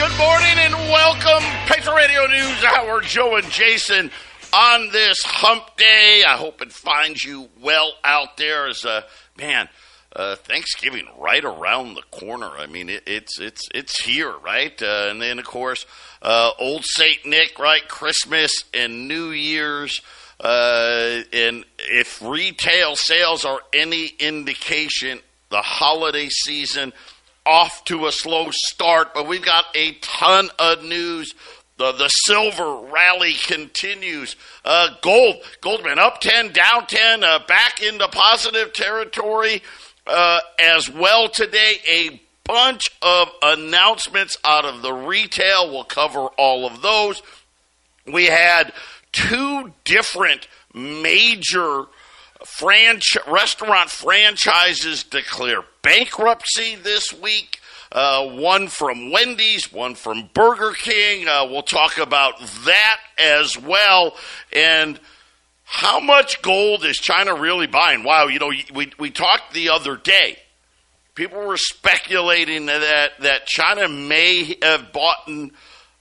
Good morning and welcome. Patriot Radio News Hour, Joe and Jason on this hump day. I hope it finds you well out there as a man. Uh, Thanksgiving right around the corner. I mean, it, it's it's it's here, right? Uh, and then of course, uh, Old Saint Nick, right? Christmas and New Year's. Uh, and if retail sales are any indication, the holiday season off to a slow start, but we've got a ton of news. The, the silver rally continues. Uh, gold, Goldman up 10, down 10, uh, back into positive territory uh, as well today. A bunch of announcements out of the retail. We'll cover all of those. We had two different major franch- restaurant franchises declare bankruptcy this week. Uh, one from Wendy's, one from Burger King. Uh, we'll talk about that as well. And how much gold is China really buying? Wow, you know, we, we talked the other day. People were speculating that, that China may have bought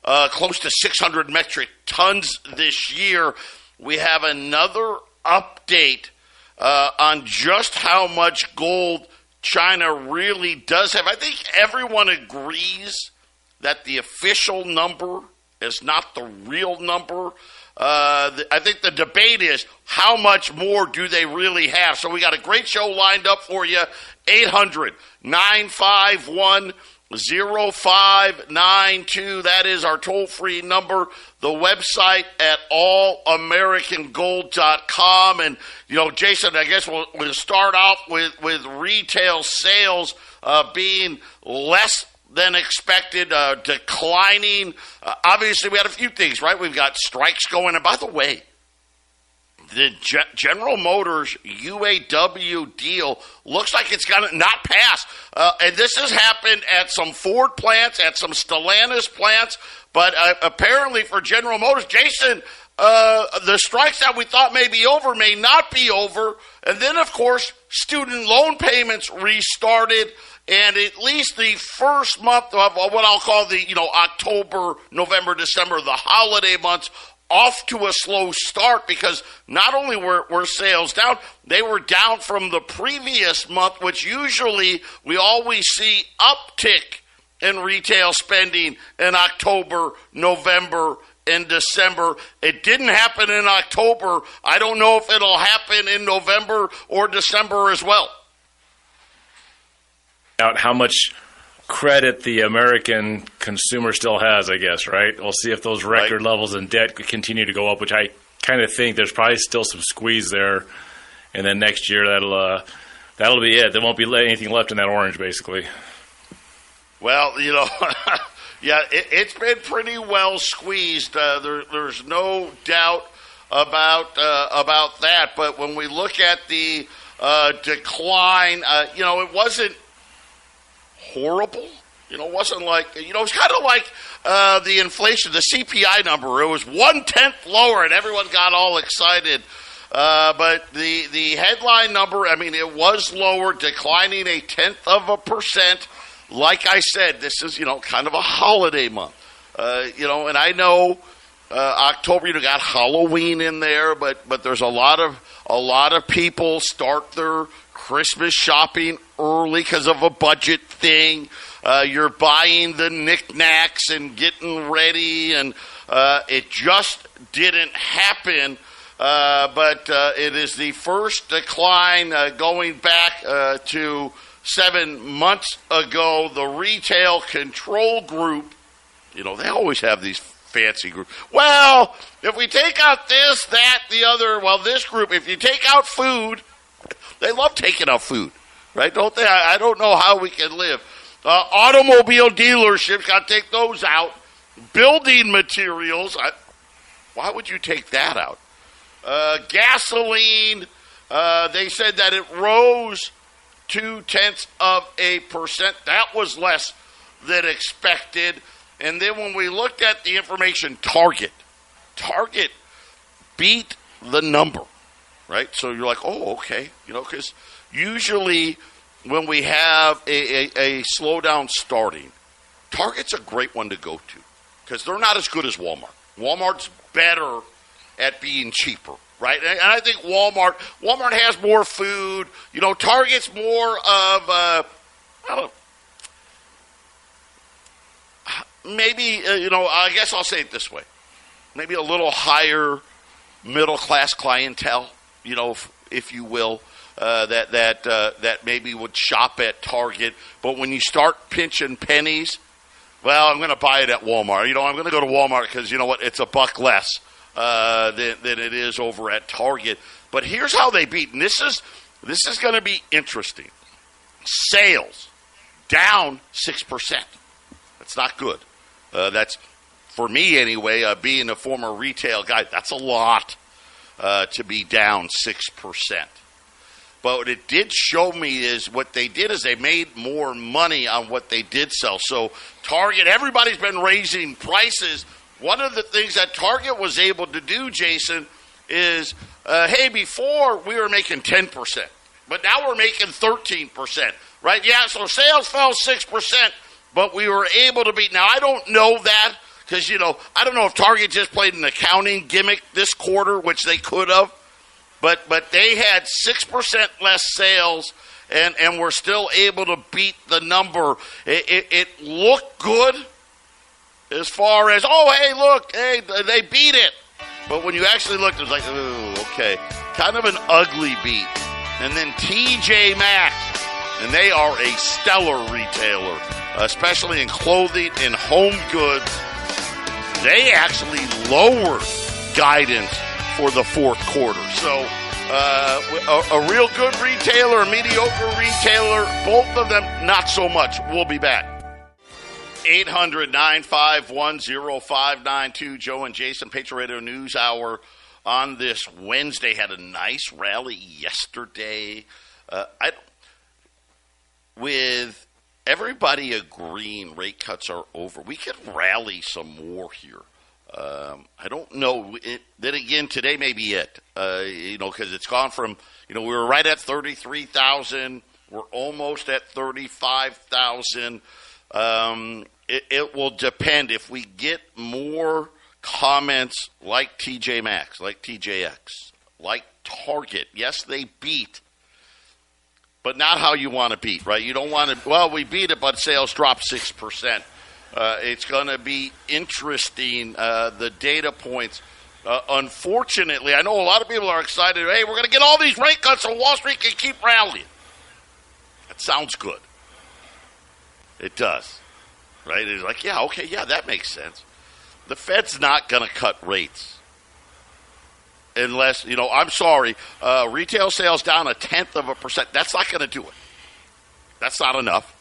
uh, close to 600 metric tons this year. We have another update uh, on just how much gold China really does have. I think everyone agrees that the official number is not the real number. Uh, I think the debate is how much more do they really have? So we got a great show lined up for you. 800 951 0592. That is our toll free number. The website at allamericangold.com. And, you know, Jason, I guess we'll, we'll start off with, with retail sales uh, being less than expected, uh, declining. Uh, obviously, we had a few things, right? We've got strikes going. And by the way, the General Motors UAW deal looks like it's going to not pass. Uh, and this has happened at some Ford plants, at some Stellantis plants, but uh, apparently for General Motors, Jason, uh, the strikes that we thought may be over may not be over. And then, of course, student loan payments restarted. And at least the first month of what I'll call the, you know, October, November, December, the holiday months, off to a slow start because not only were, were sales down, they were down from the previous month, which usually we always see uptick in retail spending in October, November, and December. It didn't happen in October. I don't know if it'll happen in November or December as well. Out how much credit the American consumer still has, I guess, right? We'll see if those record right. levels in debt continue to go up, which I kind of think there's probably still some squeeze there. And then next year, that'll uh, that'll be it. There won't be anything left in that orange, basically. Well, you know, yeah, it, has been pretty well squeezed. Uh, there, there's no doubt about uh, about that. But when we look at the uh, decline, uh, you know, it wasn't horrible. You know, it wasn't like, you know, it's kind of like uh, the inflation, the CPI number. It was one tenth lower, and everyone got all excited. Uh, but the the headline number, I mean, it was lower, declining a tenth of a percent. Like I said, this is you know kind of a holiday month. Uh, you know, and I know uh, October you know, got Halloween in there, but but there's a lot of a lot of people start their Christmas shopping early because of a budget thing. Uh, you're buying the knickknacks and getting ready, and uh, it just didn't happen. Uh, but uh, it is the first decline uh, going back uh, to seven months ago. The retail control group, you know, they always have these fancy groups. Well, if we take out this, that, the other, well, this group, if you take out food, they love taking out food, right? Don't they? I, I don't know how we can live. Uh, automobile dealerships, got to take those out. Building materials, I, why would you take that out? Uh, gasoline, uh, they said that it rose two tenths of a percent. That was less than expected. And then when we looked at the information, Target, Target beat the number, right? So you're like, oh, okay, you know, because usually when we have a, a, a slowdown starting, Target's a great one to go to because they're not as good as Walmart. Walmart's better at being cheaper, right? And I think Walmart Walmart has more food. You know, Target's more of uh, I don't maybe uh, you know. I guess I'll say it this way: maybe a little higher middle class clientele. You know, if, if you will. Uh, that that uh, that maybe would shop at Target, but when you start pinching pennies, well, I'm going to buy it at Walmart. You know, I'm going to go to Walmart because you know what? It's a buck less uh, than, than it is over at Target. But here's how they beat, and this is this is going to be interesting. Sales down six percent. That's not good. Uh, that's for me anyway. Uh, being a former retail guy, that's a lot uh, to be down six percent. But what it did show me is what they did is they made more money on what they did sell. So Target, everybody's been raising prices. One of the things that Target was able to do, Jason, is uh, hey, before we were making 10%, but now we're making 13%, right? Yeah, so sales fell 6%, but we were able to be. Now, I don't know that because, you know, I don't know if Target just played an accounting gimmick this quarter, which they could have but but they had six percent less sales, and and were still able to beat the number. It, it, it, looked good as far as oh hey look hey they beat it, but when you actually looked, it was like oh okay, kind of an ugly beat. And then TJ Maxx, and they are a stellar retailer, especially in clothing and home goods. They actually lowered guidance for the fourth quarter. So, uh, a, a, real good retailer, a mediocre retailer, both of them not so much. We'll be back. 800 951 0592. Joe and Jason, Patriot Radio News Hour on this Wednesday. Had a nice rally yesterday. Uh, I, with everybody agreeing rate cuts are over, we could rally some more here. Um, I don't know. It, then again, today may be it. Uh, you know, because it's gone from you know we were right at thirty three thousand. We're almost at thirty five thousand. Um, it, it will depend if we get more comments like TJ Maxx, like TJX, like Target. Yes, they beat, but not how you want to beat, right? You don't want to. Well, we beat it, but sales dropped six percent. Uh, it's going to be interesting, uh, the data points. Uh, unfortunately, I know a lot of people are excited. Hey, we're going to get all these rate cuts so Wall Street can keep rallying. That sounds good. It does. Right? It's like, yeah, okay, yeah, that makes sense. The Fed's not going to cut rates. Unless, you know, I'm sorry, uh, retail sales down a tenth of a percent. That's not going to do it. That's not enough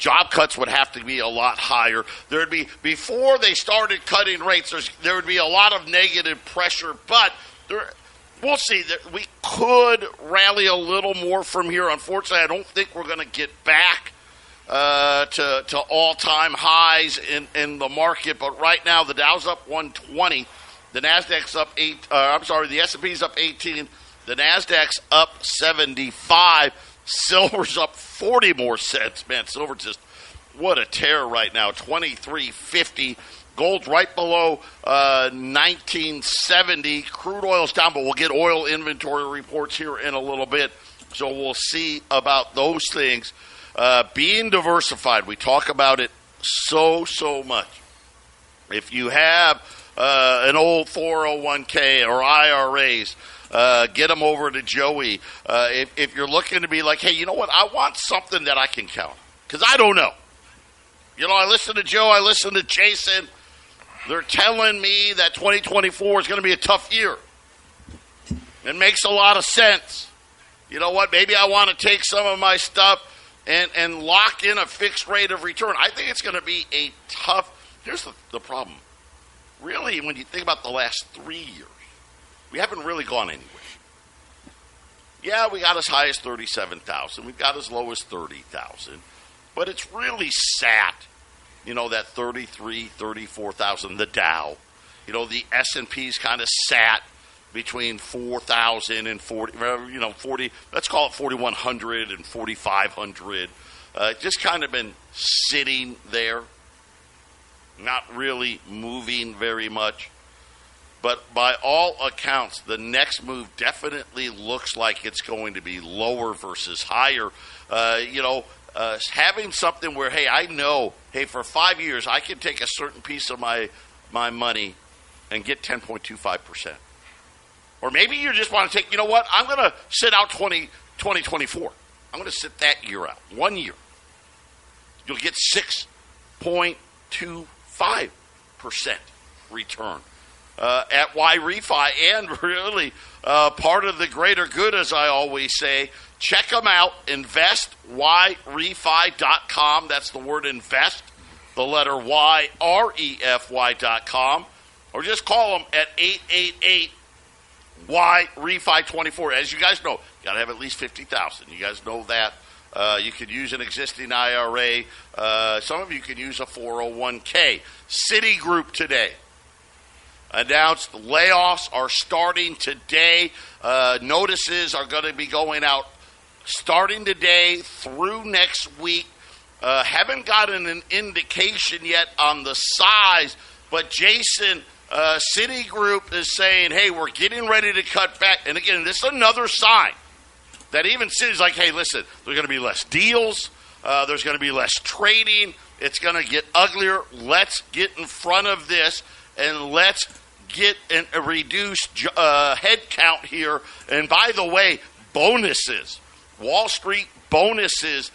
job cuts would have to be a lot higher. There'd be before they started cutting rates. there would be a lot of negative pressure, but there, we'll see. That we could rally a little more from here. Unfortunately, I don't think we're going to get back. Uh, to, to all time highs in, in the market, but right now the Dow's up 120, the Nasdaq's up eight. Uh, I'm sorry, the S&P's up 18, the Nasdaq's up 75. Silver's up 40 more cents. Man, silver just what a tear right now. 23.50. Gold's right below uh, 1970. Crude oil's down, but we'll get oil inventory reports here in a little bit. So we'll see about those things. Uh, being diversified, we talk about it so, so much. If you have uh, an old 401k or IRAs, uh, get them over to Joey. Uh, if, if you're looking to be like, hey, you know what? I want something that I can count because I don't know. You know, I listen to Joe, I listen to Jason. They're telling me that 2024 is going to be a tough year. It makes a lot of sense. You know what? Maybe I want to take some of my stuff and, and lock in a fixed rate of return. I think it's going to be a tough. Here's the, the problem. Really, when you think about the last three years, we haven't really gone anywhere. Yeah, we got as high as 37,000. We've got as low as 30,000. But it's really sat, you know, that 33, 34,000, the Dow. You know, the S&P's kind of sat between 4,000 and 40, you know, 40, let's call it 4,100 and 4,500. Uh, just kind of been sitting there, not really moving very much. But by all accounts, the next move definitely looks like it's going to be lower versus higher. Uh, you know, uh, having something where, hey, I know, hey, for five years, I can take a certain piece of my my money and get 10.25 percent. Or maybe you just want to take, you know what, I'm going to sit out 20, 2024. I'm going to sit that year out, one year. You'll get 6.25% return uh, at YRefy and really uh, part of the greater good, as I always say. Check them out, investYRefy.com. That's the word invest, the letter Y, R E F Y.com. Or just call them at 888 Y Refy 24. As you guys know, got to have at least 50000 You guys know that. Uh, you could use an existing IRA. Uh, some of you can use a 401k. Citigroup today announced layoffs are starting today. Uh, notices are going to be going out starting today through next week. Uh, haven't gotten an indication yet on the size, but Jason, uh, Citigroup is saying, hey, we're getting ready to cut back. And again, this is another sign that even Citi's like, hey, listen, there's going to be less deals, uh, there's going to be less trading, it's going to get uglier. Let's get in front of this and let's get an, a reduced uh, head count here. And by the way, bonuses, Wall Street bonuses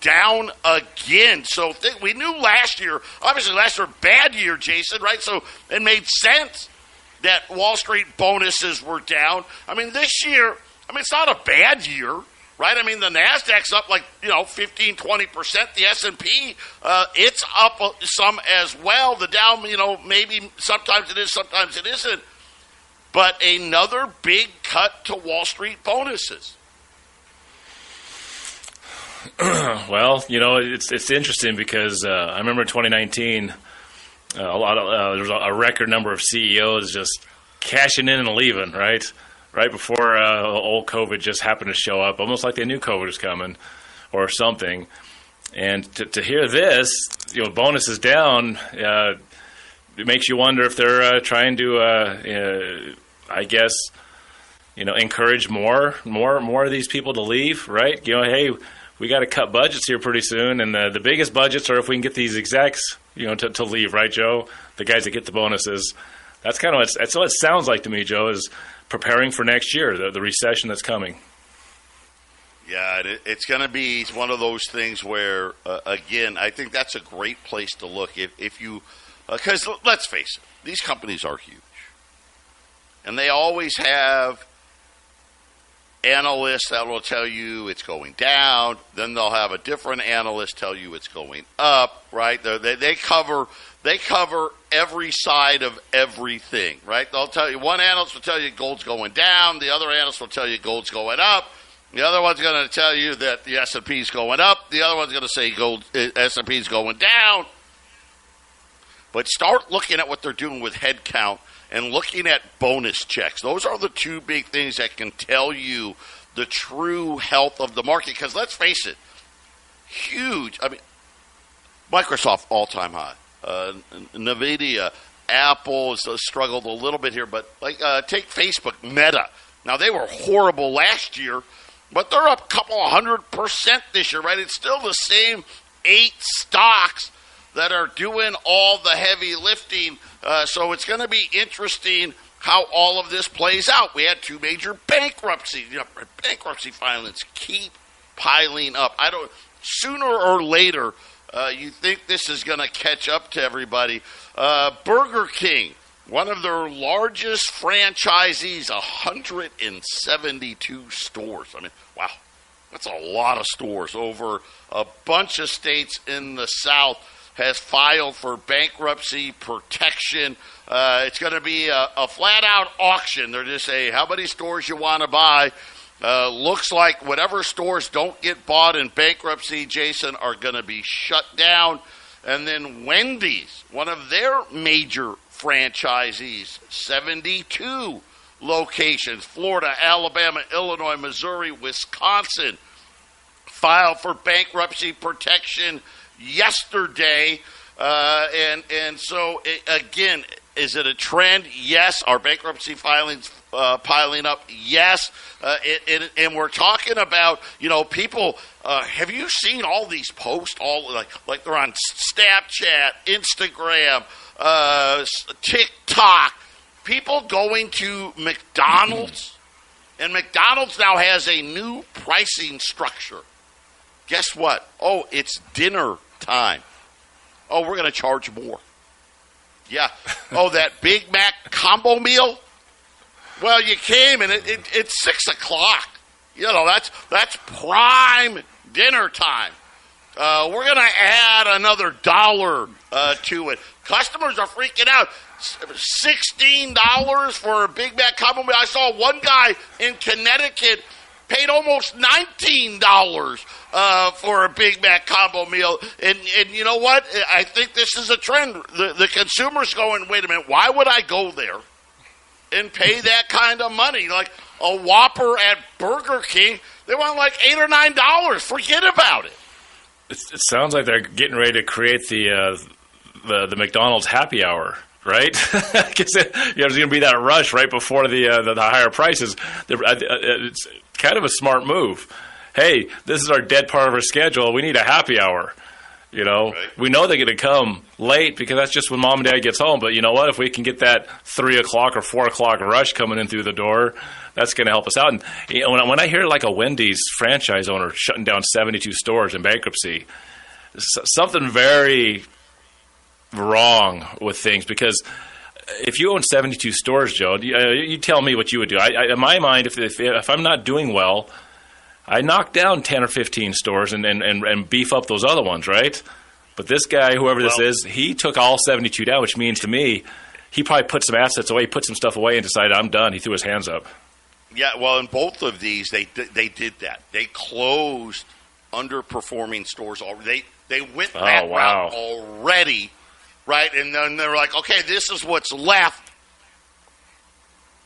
down again. So th- we knew last year, obviously last year, bad year, Jason, right? So it made sense that Wall Street bonuses were down. I mean, this year, I mean, it's not a bad year right? I mean, the Nasdaq's up like you know 15, 20 percent. The S and P, uh, it's up some as well. The Dow, you know, maybe sometimes it is, sometimes it isn't. But another big cut to Wall Street bonuses. well, you know, it's it's interesting because uh, I remember 2019, uh, a lot of uh, there was a record number of CEOs just cashing in and leaving, right? Right before uh, old COVID just happened to show up, almost like they knew COVID was coming or something. And to, to hear this, you know, bonuses down, uh, it makes you wonder if they're uh, trying to, uh, uh, I guess, you know, encourage more, more, more of these people to leave. Right? You know, hey, we got to cut budgets here pretty soon, and the, the biggest budgets are if we can get these execs, you know, to, to leave. Right, Joe? The guys that get the bonuses. That's kind of what that's what it sounds like to me, Joe. Is preparing for next year, the, the recession that's coming. Yeah, it, it's going to be one of those things where, uh, again, I think that's a great place to look. If, if you, because uh, let's face it, these companies are huge. And they always have analysts that will tell you it's going down. Then they'll have a different analyst tell you it's going up, right? They, they cover they cover every side of everything, right? They'll tell you one analyst will tell you gold's going down, the other analyst will tell you gold's going up. The other one's going to tell you that the S and P is going up. The other one's going to say gold uh, S and P is going down. But start looking at what they're doing with headcount and looking at bonus checks. Those are the two big things that can tell you the true health of the market. Because let's face it, huge. I mean, Microsoft all time high uh, Nvidia, Apple has struggled a little bit here, but like uh, take Facebook, Meta. Now they were horrible last year, but they're up a couple of hundred percent this year, right? It's still the same eight stocks that are doing all the heavy lifting. Uh, so it's going to be interesting how all of this plays out. We had two major bankruptcies. You know, bankruptcy filings keep piling up. I don't. Sooner or later, uh, you think this is going to catch up to everybody. Uh, Burger King, one of their largest franchisees, 172 stores. I mean, wow. That's a lot of stores over a bunch of states in the South has filed for bankruptcy protection. Uh, it's going to be a, a, flat out auction. They're just saying how many stores you want to buy. Uh, looks like whatever stores don't get bought in bankruptcy, Jason, are going to be shut down. And then Wendy's, one of their major franchisees, 72 locations Florida, Alabama, Illinois, Missouri, Wisconsin filed for bankruptcy protection yesterday. Uh, and, and so, it, again, is it a trend? Yes. Are bankruptcy filings uh, piling up? Yes. Uh, it, it, and we're talking about, you know, people. Uh, have you seen all these posts? All like, like they're on Snapchat, Instagram, uh, TikTok. People going to McDonald's, and McDonald's now has a new pricing structure. Guess what? Oh, it's dinner time. Oh, we're going to charge more. Yeah. Oh, that Big Mac combo meal. Well, you came and it, it, it's six o'clock. You know that's that's prime dinner time. Uh, we're going to add another dollar uh, to it. Customers are freaking out. Sixteen dollars for a Big Mac combo. I saw one guy in Connecticut paid almost nineteen dollars uh, for a Big Mac combo meal. And and you know what? I think this is a trend. The the consumer's going, wait a minute, why would I go there and pay that kind of money? Like a Whopper at Burger King, they want like eight or nine dollars. Forget about it. It, sounds like they're getting ready to create the uh, the the McDonald's happy hour right? Because there's going to be that rush right before the, uh, the, the higher prices. It's kind of a smart move hey, this is our dead part of our schedule. We need a happy hour. You know, right. we know they're going to come late because that's just when mom and dad gets home. But you know what? If we can get that three o'clock or four o'clock rush coming in through the door, that's going to help us out. And you know, when, I, when I hear like a Wendy's franchise owner shutting down seventy-two stores in bankruptcy, something very wrong with things because if you own 72 stores, Joe, you, uh, you, tell me what you would do. I, I, in my mind, if, if, if I'm not doing well, I knock down 10 or 15 stores and, and, and, and beef up those other ones, right? But this guy, whoever well, this is, he took all 72 down, which means to me, he probably put some assets away, put some stuff away, and decided, I'm done. He threw his hands up. Yeah, well, in both of these, they they did that. They closed underperforming stores already. They, they went oh, that wow. route already, right? And then they're like, okay, this is what's left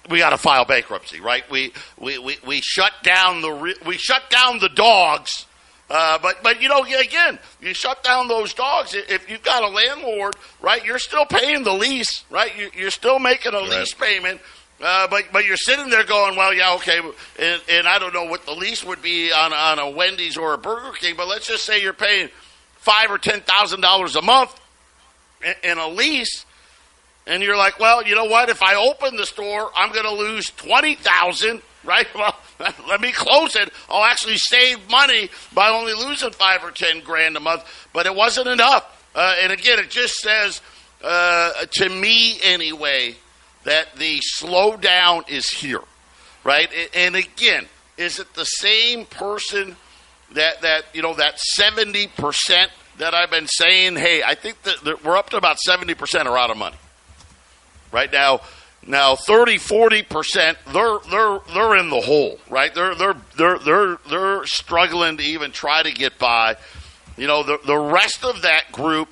we got to file bankruptcy, right? We, we, we, we shut down the we shut down the dogs, uh, but but you know again, you shut down those dogs. If you've got a landlord, right, you're still paying the lease, right? You, are still making a right. lease payment. Uh, but but you're sitting there going, well, yeah, okay, and, and I don't know what the lease would be on on a Wendy's or a Burger King, but let's just say you're paying five or ten thousand dollars a month in, in a lease and you're like, well, you know what? If I open the store, I'm going to lose twenty thousand. Right? Well, let me close it. I'll actually save money by only losing five or ten grand a month. But it wasn't enough. Uh, and again, it just says uh, to me anyway that the slowdown is here. Right? And again, is it the same person that that you know that seventy percent that I've been saying? Hey, I think that we're up to about seventy percent are out of money right now. Now 30, 40 percent, they're they're they're in the hole, right? They're they're they're they're they're struggling to even try to get by. You know, the the rest of that group,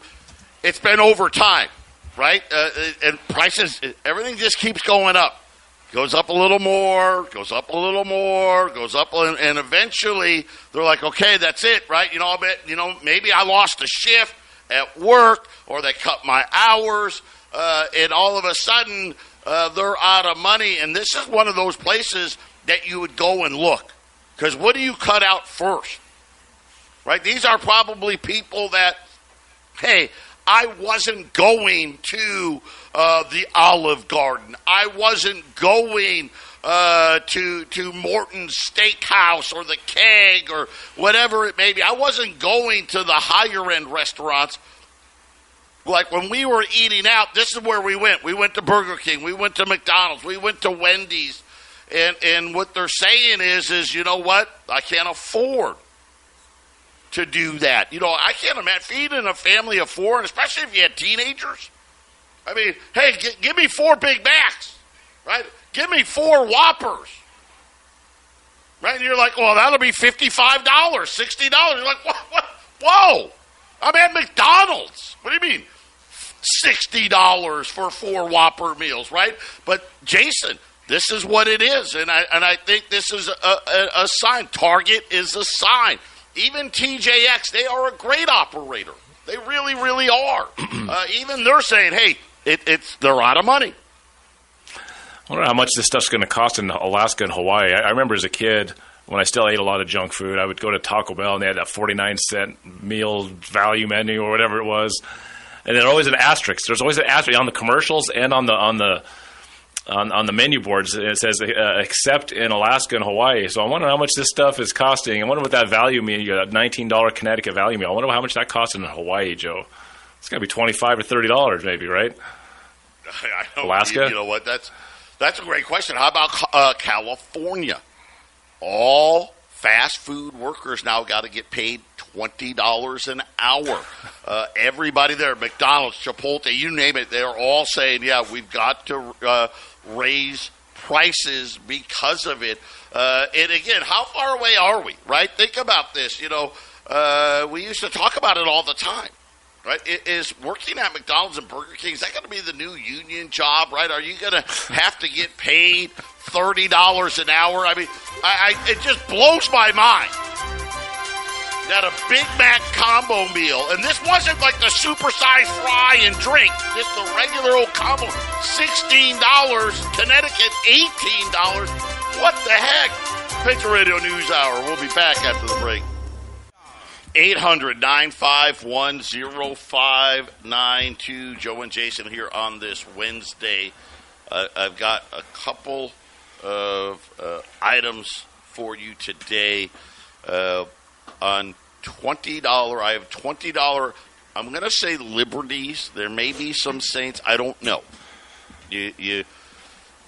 it's been over time, right? Uh, and prices, everything just keeps going up. Goes up a little more, goes up a little more, goes up, and, and eventually they're like, okay, that's it, right? You know, I bet, you know, maybe I lost a shift at work, or they cut my hours uh, and all of a sudden uh, they're out of money. And this is one of those places that you would go and look. Because what do you cut out first? Right? These are probably people that, hey, I wasn't going to uh, the Olive Garden. I wasn't going uh, to to Morton's Steakhouse or the Keg or whatever it may be. I wasn't going to the higher end restaurants like when we were eating out, this is where we went. We went to Burger King, we went to McDonald's, we went to Wendy's, And and what they're saying is is you know what? I can't afford to do that. You know, I can't imagine feeding a family of four, and especially if you had teenagers. I mean, hey, g- give me four Big Macs, right? Give me four Whoppers. Right? And you're like, well, that'll be $55, $60. You're like, what, what? Whoa! I'm at McDonald's. What do you mean? $60 for four Whopper meals, right? But Jason, this is what it is. And I, and I think this is a, a, a sign. Target is a sign. Even TJX, they are a great operator. They really, really are. uh, even they're saying, hey, it, it's they're out of money. I wonder how much this stuff's going to cost in Alaska and Hawaii. I, I remember as a kid when I still ate a lot of junk food, I would go to Taco Bell and they had that 49 cent meal value menu or whatever it was. And there's always an asterisk. There's always an asterisk on the commercials and on the on the on, on the menu boards. It says uh, except in Alaska and Hawaii. So I wonder how much this stuff is costing. I wonder what that value meal, you got nineteen dollar Connecticut value meal. I wonder how much that costs in Hawaii, Joe. It's got to be twenty five or thirty dollars, maybe, right? Alaska? You, you know what? That's that's a great question. How about uh, California? All fast food workers now got to get paid twenty dollars an hour. Uh, everybody there, McDonald's, Chipotle, you name it, they're all saying, "Yeah, we've got to uh, raise prices because of it." Uh, and again, how far away are we? Right? Think about this. You know, uh, we used to talk about it all the time. Right? Is working at McDonald's and Burger King is that going to be the new union job? Right? Are you going to have to get paid thirty dollars an hour? I mean, I, I it just blows my mind that a Big Mac combo meal, and this wasn't like the supersized fry and drink, just the regular old combo, sixteen dollars. Connecticut, eighteen dollars. What the heck? Patriot Radio News Hour. We'll be back after the break. 800 951 0592. Joe and Jason here on this Wednesday. Uh, I've got a couple of uh, items for you today. Uh, on $20, I have $20. I'm going to say Liberties. There may be some Saints. I don't know. You, you,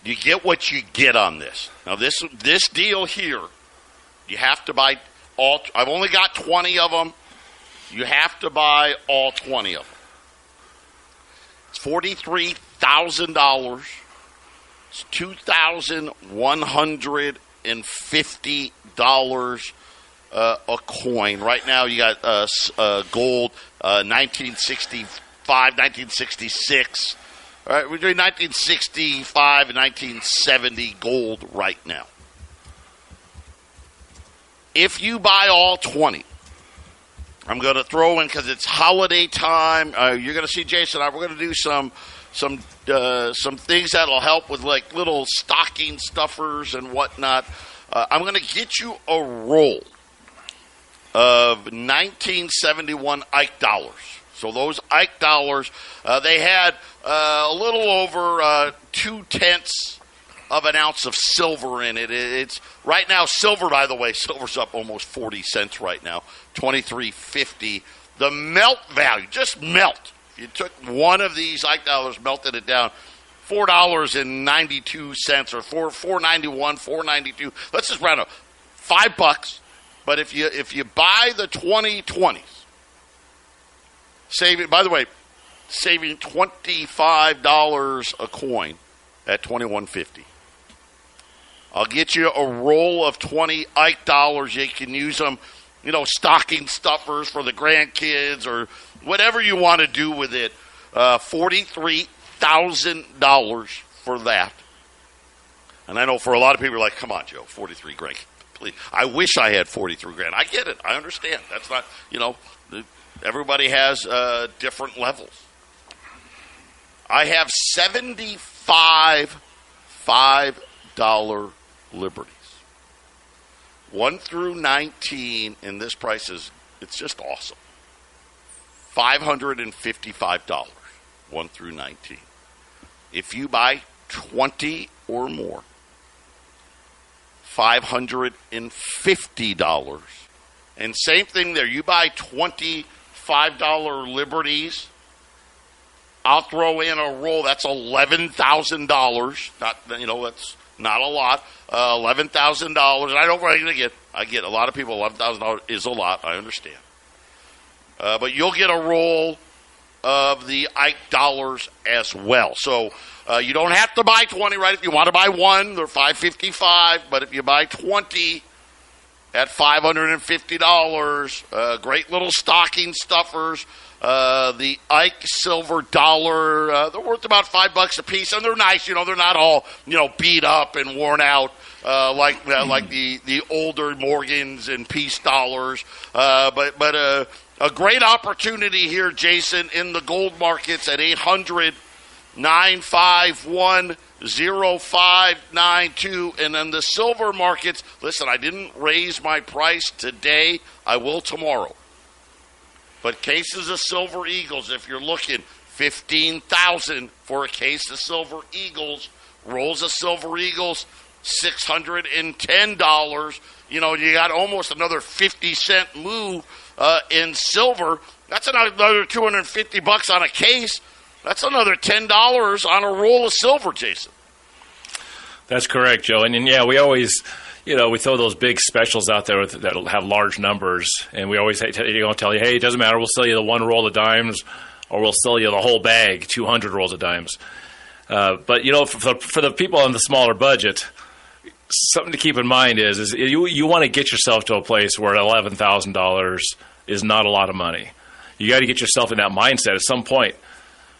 you get what you get on this. Now, this, this deal here, you have to buy all. I've only got 20 of them. You have to buy all 20 of them. It's $43,000. It's $2,150 uh, a coin. Right now, you got uh, uh, gold, uh, 1965, 1966. All right, we're doing 1965 and 1970 gold right now. If you buy all 20, I'm going to throw in because it's holiday time. Uh, you're going to see Jason. I, We're going to do some some uh, some things that'll help with like little stocking stuffers and whatnot. Uh, I'm going to get you a roll of 1971 Ike dollars. So those Ike dollars, uh, they had uh, a little over uh, two tenths of an ounce of silver in it. It- It's right now silver. By the way, silver's up almost 40 cents right now, 23.50. The melt value, just melt. If you took one of these Ike dollars, melted it down, four dollars and ninety two cents or four four ninety one, four ninety two. Let's just round up five bucks. But if you if you buy the twenty twenties, saving by the way, saving twenty five dollars a coin at twenty one fifty. I'll get you a roll of twenty Ike dollars. You can use them, you know, stocking stuffers for the grandkids or whatever you want to do with it. Uh, Forty three thousand dollars for that. And I know for a lot of people, like, come on, Joe, forty three grand. Please, I wish I had forty three grand. I get it. I understand. That's not, you know, everybody has uh, different levels. I have seventy five five dollar liberties. One through nineteen, and this price is it's just awesome. Five hundred and fifty five dollars. One through nineteen. If you buy twenty or more, five hundred and same thing there. You buy twenty five dollar liberties. I'll throw in a roll. That's eleven thousand dollars. Not you know that's not a lot. Uh, eleven thousand dollars. I don't really get. I get a lot of people. Eleven thousand dollars is a lot. I understand. Uh, but you'll get a roll of the Ike dollars as well. So uh, you don't have to buy twenty, right? If you want to buy one, they're five fifty five. But if you buy twenty at five hundred and fifty dollars, uh, great little stocking stuffers. Uh, the Ike silver dollar, uh, they're worth about five bucks a piece, and they're nice. You know, they're not all you know beat up and worn out uh, like uh, like the the older Morgans and peace dollars. Uh, but but uh, a great opportunity here, Jason, in the gold markets at 800 951 0592. And then the silver markets, listen, I didn't raise my price today. I will tomorrow. But cases of Silver Eagles, if you're looking, 15000 for a case of Silver Eagles. Rolls of Silver Eagles, $610. You know, you got almost another 50 cent move uh, in silver. That's another 250 bucks on a case. That's another $10 on a roll of silver, Jason. That's correct, Joe. And, and yeah, we always you know, we throw those big specials out there that'll have large numbers, and we always you know, tell you, hey, it doesn't matter, we'll sell you the one roll of dimes, or we'll sell you the whole bag, 200 rolls of dimes. Uh, but you know, for, for the people on the smaller budget, something to keep in mind is is you you want to get yourself to a place where eleven thousand dollars is not a lot of money. You got to get yourself in that mindset at some point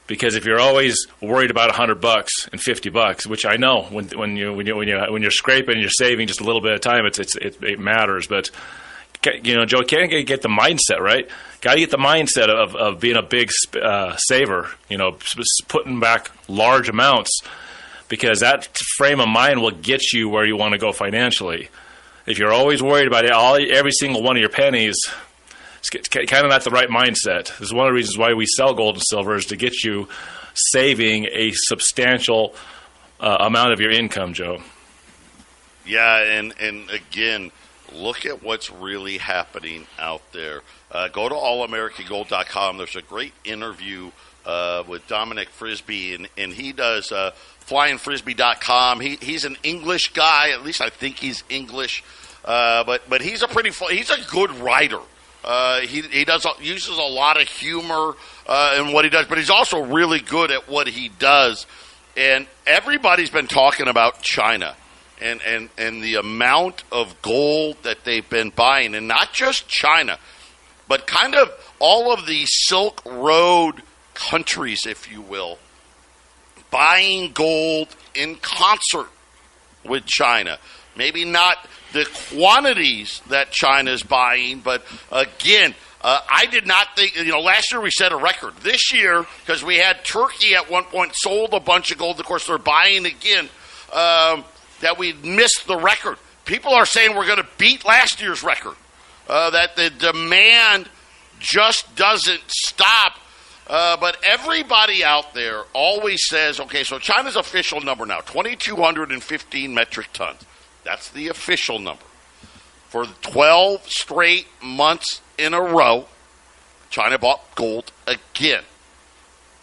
because if you're always worried about a hundred bucks and fifty bucks, which I know when when you when you when you when you're scraping and you're saving just a little bit of time, it's, it's it, it matters. But you know, Joe, can't get the mindset right. Got to get the mindset of of being a big uh, saver. You know, putting back large amounts because that frame of mind will get you where you want to go financially. If you're always worried about it, all every single one of your pennies it's kind of not the right mindset. This is one of the reasons why we sell gold and silver is to get you saving a substantial uh, amount of your income, Joe. Yeah, and and again, look at what's really happening out there. Uh, go to allamericangold.com. There's a great interview uh, with Dominic Frisby, and, and he does uh, flyingfrisby.com. He, he's an English guy, at least I think he's English, uh, but but he's a pretty he's a good writer. Uh, he he does uses a lot of humor uh, in what he does, but he's also really good at what he does. And everybody's been talking about China and, and, and the amount of gold that they've been buying, and not just China, but kind of all of the Silk Road countries, if you will, buying gold in concert with China. Maybe not the quantities that China is buying, but again, uh, I did not think, you know, last year we set a record. This year, because we had Turkey at one point sold a bunch of gold, of course, they're buying again, um, that we missed the record. People are saying we're going to beat last year's record, uh, that the demand just doesn't stop. Uh, but everybody out there always says, okay, so China's official number now, 2,215 metric tons. That's the official number. For 12 straight months in a row, China bought gold again.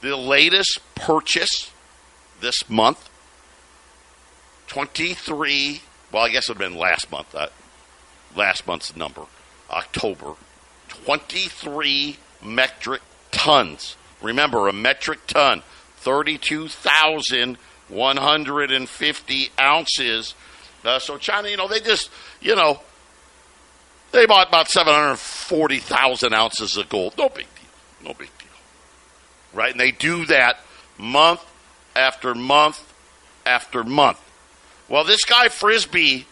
The latest purchase this month, 23, well, I guess it would have been last month, that last month's number, October, 23 metric tons. Remember, a metric ton, 32,150 ounces uh, so China, you know, they just, you know, they bought about 740,000 ounces of gold. No big deal. No big deal. Right? And they do that month after month after month. Well, this guy Frisby,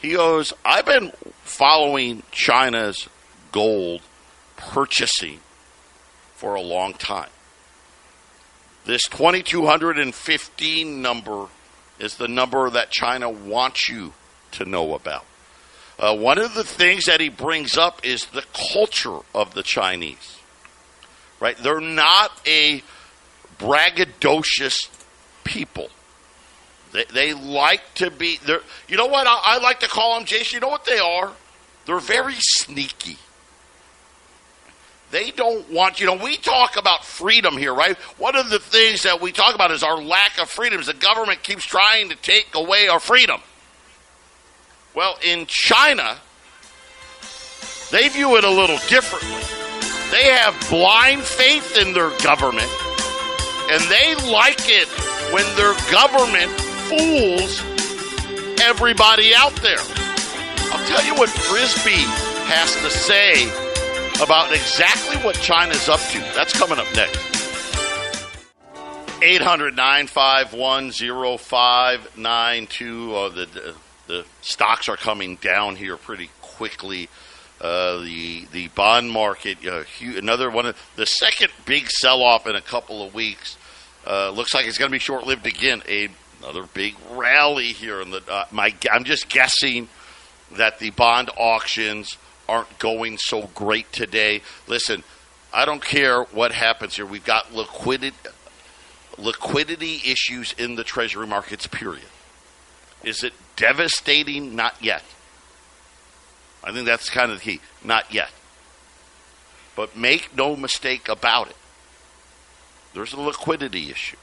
he goes, I've been following China's gold purchasing for a long time. This 2215 number is the number that China wants you to know about. Uh, one of the things that he brings up is the culture of the Chinese. Right? They're not a braggadocious people. They, they like to be. You know what I, I like to call them, Jason? You know what they are? They're very sneaky. They don't want, you know, we talk about freedom here, right? One of the things that we talk about is our lack of freedoms. The government keeps trying to take away our freedom. Well, in China, they view it a little differently. They have blind faith in their government, and they like it when their government fools everybody out there. I'll tell you what Frisby has to say about exactly what China's up to. That's coming up next. 800 951 0592. Uh, the, the stocks are coming down here pretty quickly. Uh, the the bond market, uh, another one, of, the second big sell off in a couple of weeks. Uh, looks like it's going to be short lived again. A, another big rally here. In the, uh, my, I'm just guessing that the bond auctions aren't going so great today. Listen, I don't care what happens here. We've got liquidity liquidity issues in the treasury markets. Period. Is it devastating? Not yet. I think that's kind of the key. Not yet. But make no mistake about it. There's a liquidity issue.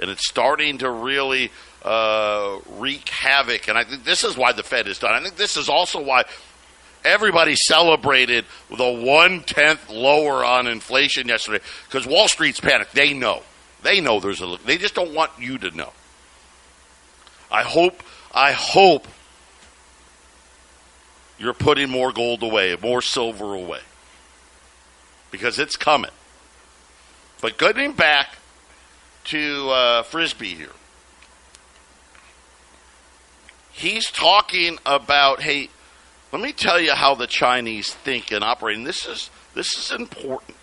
And it's starting to really uh, wreak havoc. And I think this is why the Fed is done. I think this is also why everybody celebrated the one tenth lower on inflation yesterday because Wall Street's panicked. They know. They know there's a. They just don't want you to know. I hope. I hope you're putting more gold away, more silver away, because it's coming. But getting back to uh, Frisby here, he's talking about hey let me tell you how the Chinese think and operate. And this is this is important.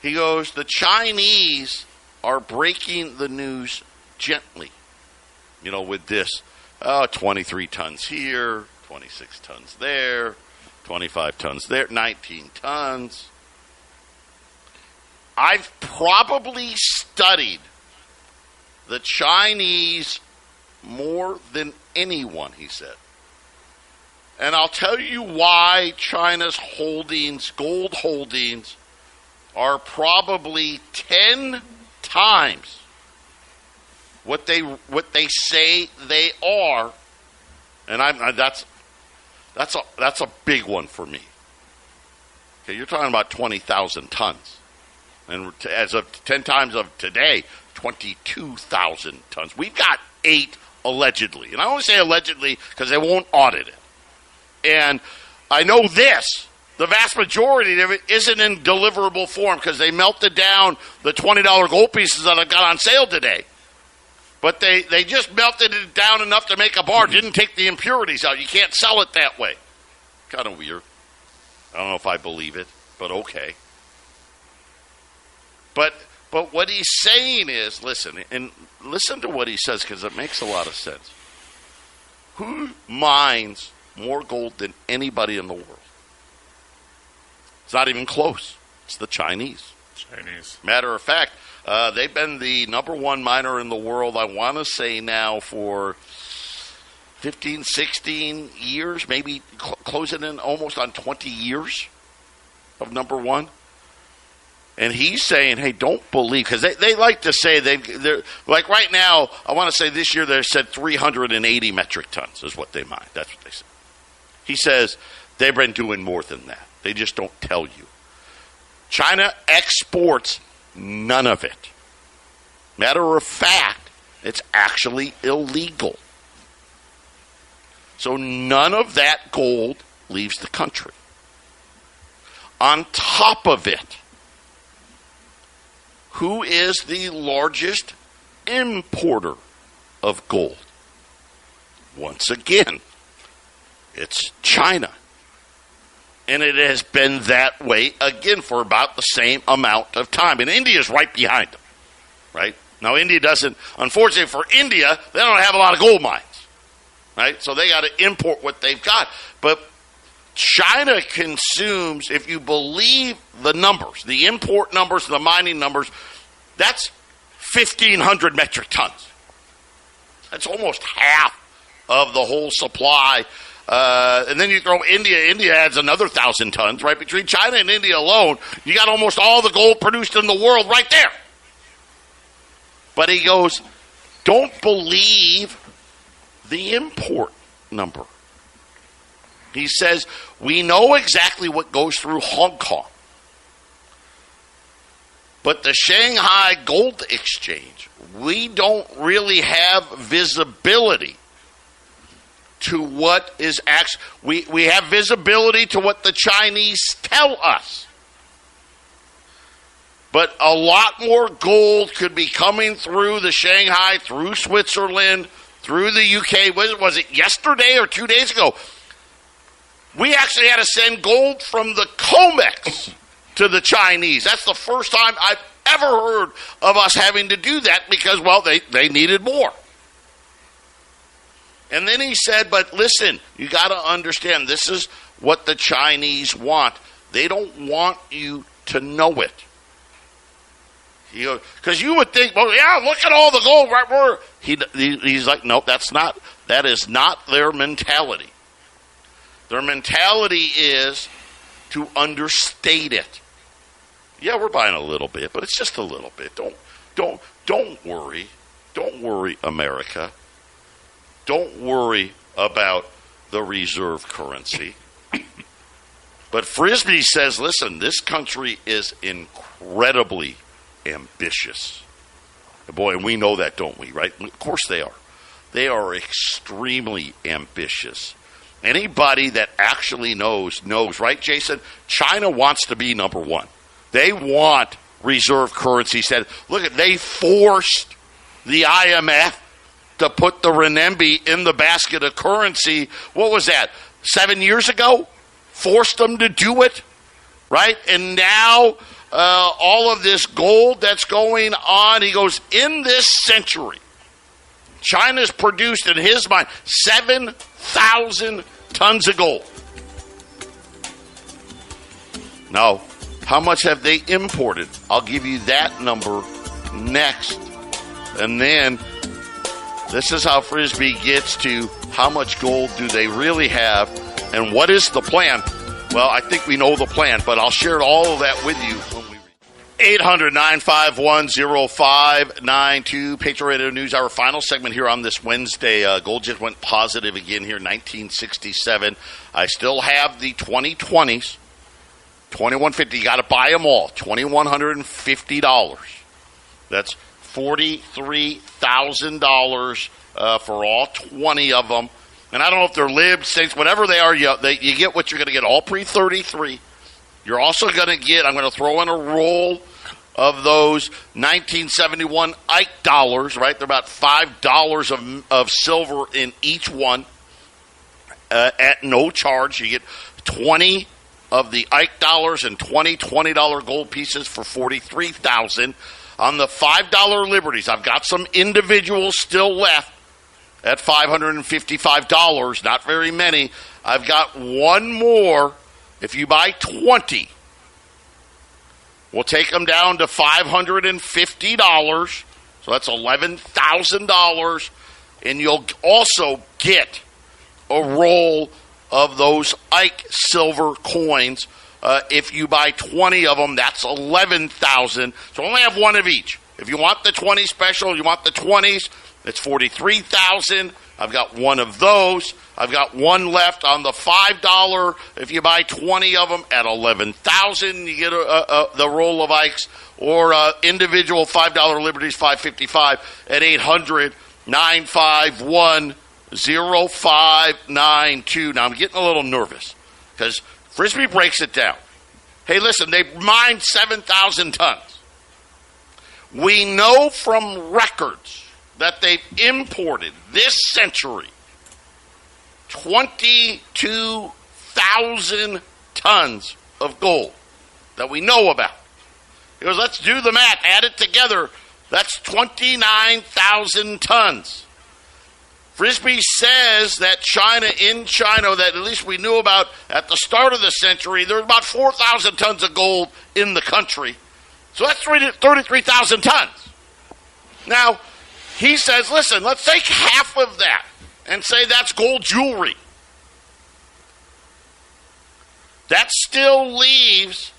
He goes, the Chinese are breaking the news gently. You know, with this, oh, 23 tons here, 26 tons there, 25 tons there, 19 tons. I've probably studied the Chinese more than anyone, he said. And I'll tell you why China's holdings, gold holdings, are probably 10 times what they what they say they are. And I'm that's that's a that's a big one for me. Okay, you're talking about 20,000 tons. And as of 10 times of today, 22,000 tons. We've got 8 allegedly. And I only say allegedly because they won't audit it. And I know this the vast majority of it isn't in deliverable form because they melted down the $20 gold pieces that I got on sale today. But they, they just melted it down enough to make a bar, mm-hmm. didn't take the impurities out. You can't sell it that way. Kind of weird. I don't know if I believe it, but okay. But but what he's saying is, listen, and listen to what he says because it makes a lot of sense. Who mines more gold than anybody in the world. It's not even close. It's the Chinese. Chinese. Matter of fact, uh, they've been the number one miner in the world, I want to say now for 15, 16 years, maybe cl- closing in almost on 20 years of number one. And he's saying, hey, don't believe, because they, they like to say they they're like right now, I want to say this year they said 380 metric tons is what they mine. That's what they said. He says they've been doing more than that. They just don't tell you. China exports none of it. Matter of fact, it's actually illegal. So none of that gold leaves the country. On top of it, who is the largest importer of gold? Once again, it's China. And it has been that way again for about the same amount of time. And India is right behind them, right? Now, India doesn't, unfortunately for India, they don't have a lot of gold mines, right? So they got to import what they've got. But China consumes, if you believe the numbers, the import numbers, the mining numbers, that's 1,500 metric tons. That's almost half of the whole supply Uh, and then you throw India. India adds another thousand tons, right? Between China and India alone, you got almost all the gold produced in the world right there. But he goes, don't believe the import number. He says, we know exactly what goes through Hong Kong. But the Shanghai Gold Exchange, we don't really have visibility to what is actually. We, we have visibility to what the Chinese tell us. But a lot more gold could be coming through the Shanghai, through Switzerland, through the UK. Was it, was it yesterday or two days ago? We actually had to send gold from the COMEX to the Chinese. That's the first time I've ever heard of us having to do that because, well, they, they needed more. And then he said, but listen, you got to understand this is what the Chinese want. They don't want you to know it. Because you would think, well, yeah, look at all the gold right where he, he's like, nope, that's not. That is not their mentality. Their mentality is to understate it. Yeah, we're buying a little bit, but it's just a little bit. Don't don't don't worry. Don't worry, America. Don't worry about the reserve currency. But Frisby says, listen, this country is incredibly ambitious. Boy, we know that, don't we, right? Of course they are. They are extremely ambitious. Anybody that actually knows, knows, right, Jason? China wants to be number one. They want reserve currency. Said, look at, they forced the IMF to put the renminbi in the basket of currency. What was that? Seven years ago? Forced them to do it, right? And now uh, all of this gold that's going on. He goes, in this century, China's produced, in his mind, 7,000 tons of gold. Now, how much have they imported? I'll give you that number next. And then this is how Frisby gets to how much gold do they really have and what is the plan well, I think we know the plan, but I'll share all of that with you when we. 800 951 0592. Patriot Radio News, our final segment here on this Wednesday. Uh, gold just went positive again here, 1967. I still have the 2020s. 2150 You got to buy them all. $2,150. That's $43,000 uh, for all 20 of them. And I don't know if they're libs, states, whatever they are, you, they, you get what you're going to get all pre 33. You're also going to get, I'm going to throw in a roll of those 1971 Ike dollars, right? They're about $5 of, of silver in each one uh, at no charge. You get 20 of the Ike dollars and 20 $20 gold pieces for 43000 On the $5 Liberties, I've got some individuals still left at $555. Not very many. I've got one more. If you buy 20, we'll take them down to $550. So that's $11,000. And you'll also get a roll of those Ike silver coins. Uh, if you buy 20 of them, that's 11,000. So only have one of each. If you want the 20 special, you want the 20s, it's 43,000. I've got one of those. I've got one left on the $5. If you buy 20 of them at 11,000, you get a, a, a, the roll of Ikes or uh, individual $5 Liberties 555 at 800 951 0592. Now I'm getting a little nervous because Frisby breaks it down. Hey, listen, they mined 7,000 tons. We know from records that they've imported this century 22,000 tons of gold that we know about. He goes, let's do the math, add it together. That's 29,000 tons. Frisby says that China, in China, that at least we knew about at the start of the century, there's about 4,000 tons of gold in the country. So that's 33,000 tons. Now, he says, listen, let's take half of that and say that's gold jewelry. That still leaves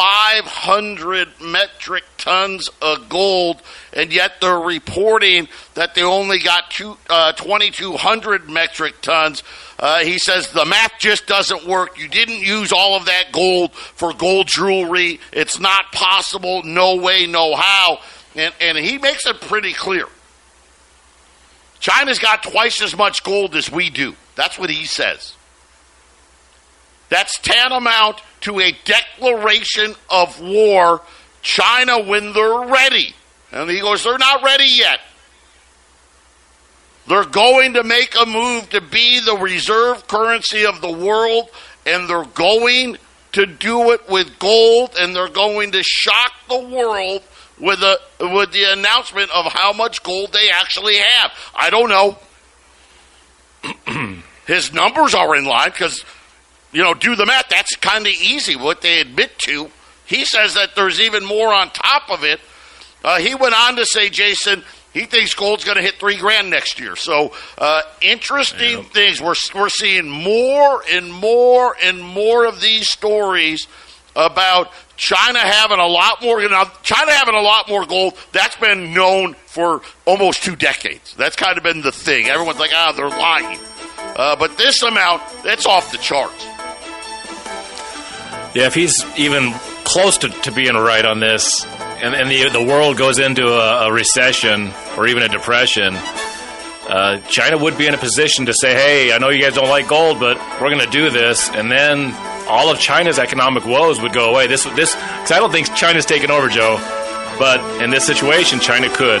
16,500 metric tons of gold, and yet they're reporting that they only got two, uh, 2,200 metric tons. Uh, he says the math just doesn't work. You didn't use all of that gold for gold jewelry. It's not possible. No way, no how. And, and he makes it pretty clear. China's got twice as much gold as we do. That's what he says. That's tantamount to a declaration of war. China when they're ready. And he goes, they're not ready yet. They're going to make a move to be the reserve currency of the world, and they're going to do it with gold, and they're going to shock the world with a with the announcement of how much gold they actually have. I don't know. His numbers are in line because you know, do the math. That's kind of easy. What they admit to. He says that there's even more on top of it. Uh, he went on to say, Jason, he thinks gold's going to hit three grand next year. So uh, interesting yeah. things. We're we're seeing more and more and more of these stories about China having a lot more. You know, China having a lot more gold. That's been known for almost two decades. That's kind of been the thing. Everyone's like, ah, they're lying. Uh, but this amount, that's off the charts. Yeah, if he's even close to, to being right on this, and, and the, the world goes into a, a recession or even a depression, uh, China would be in a position to say, hey, I know you guys don't like gold, but we're going to do this. And then all of China's economic woes would go away. This, this, because I don't think China's taking over, Joe. But in this situation, China could.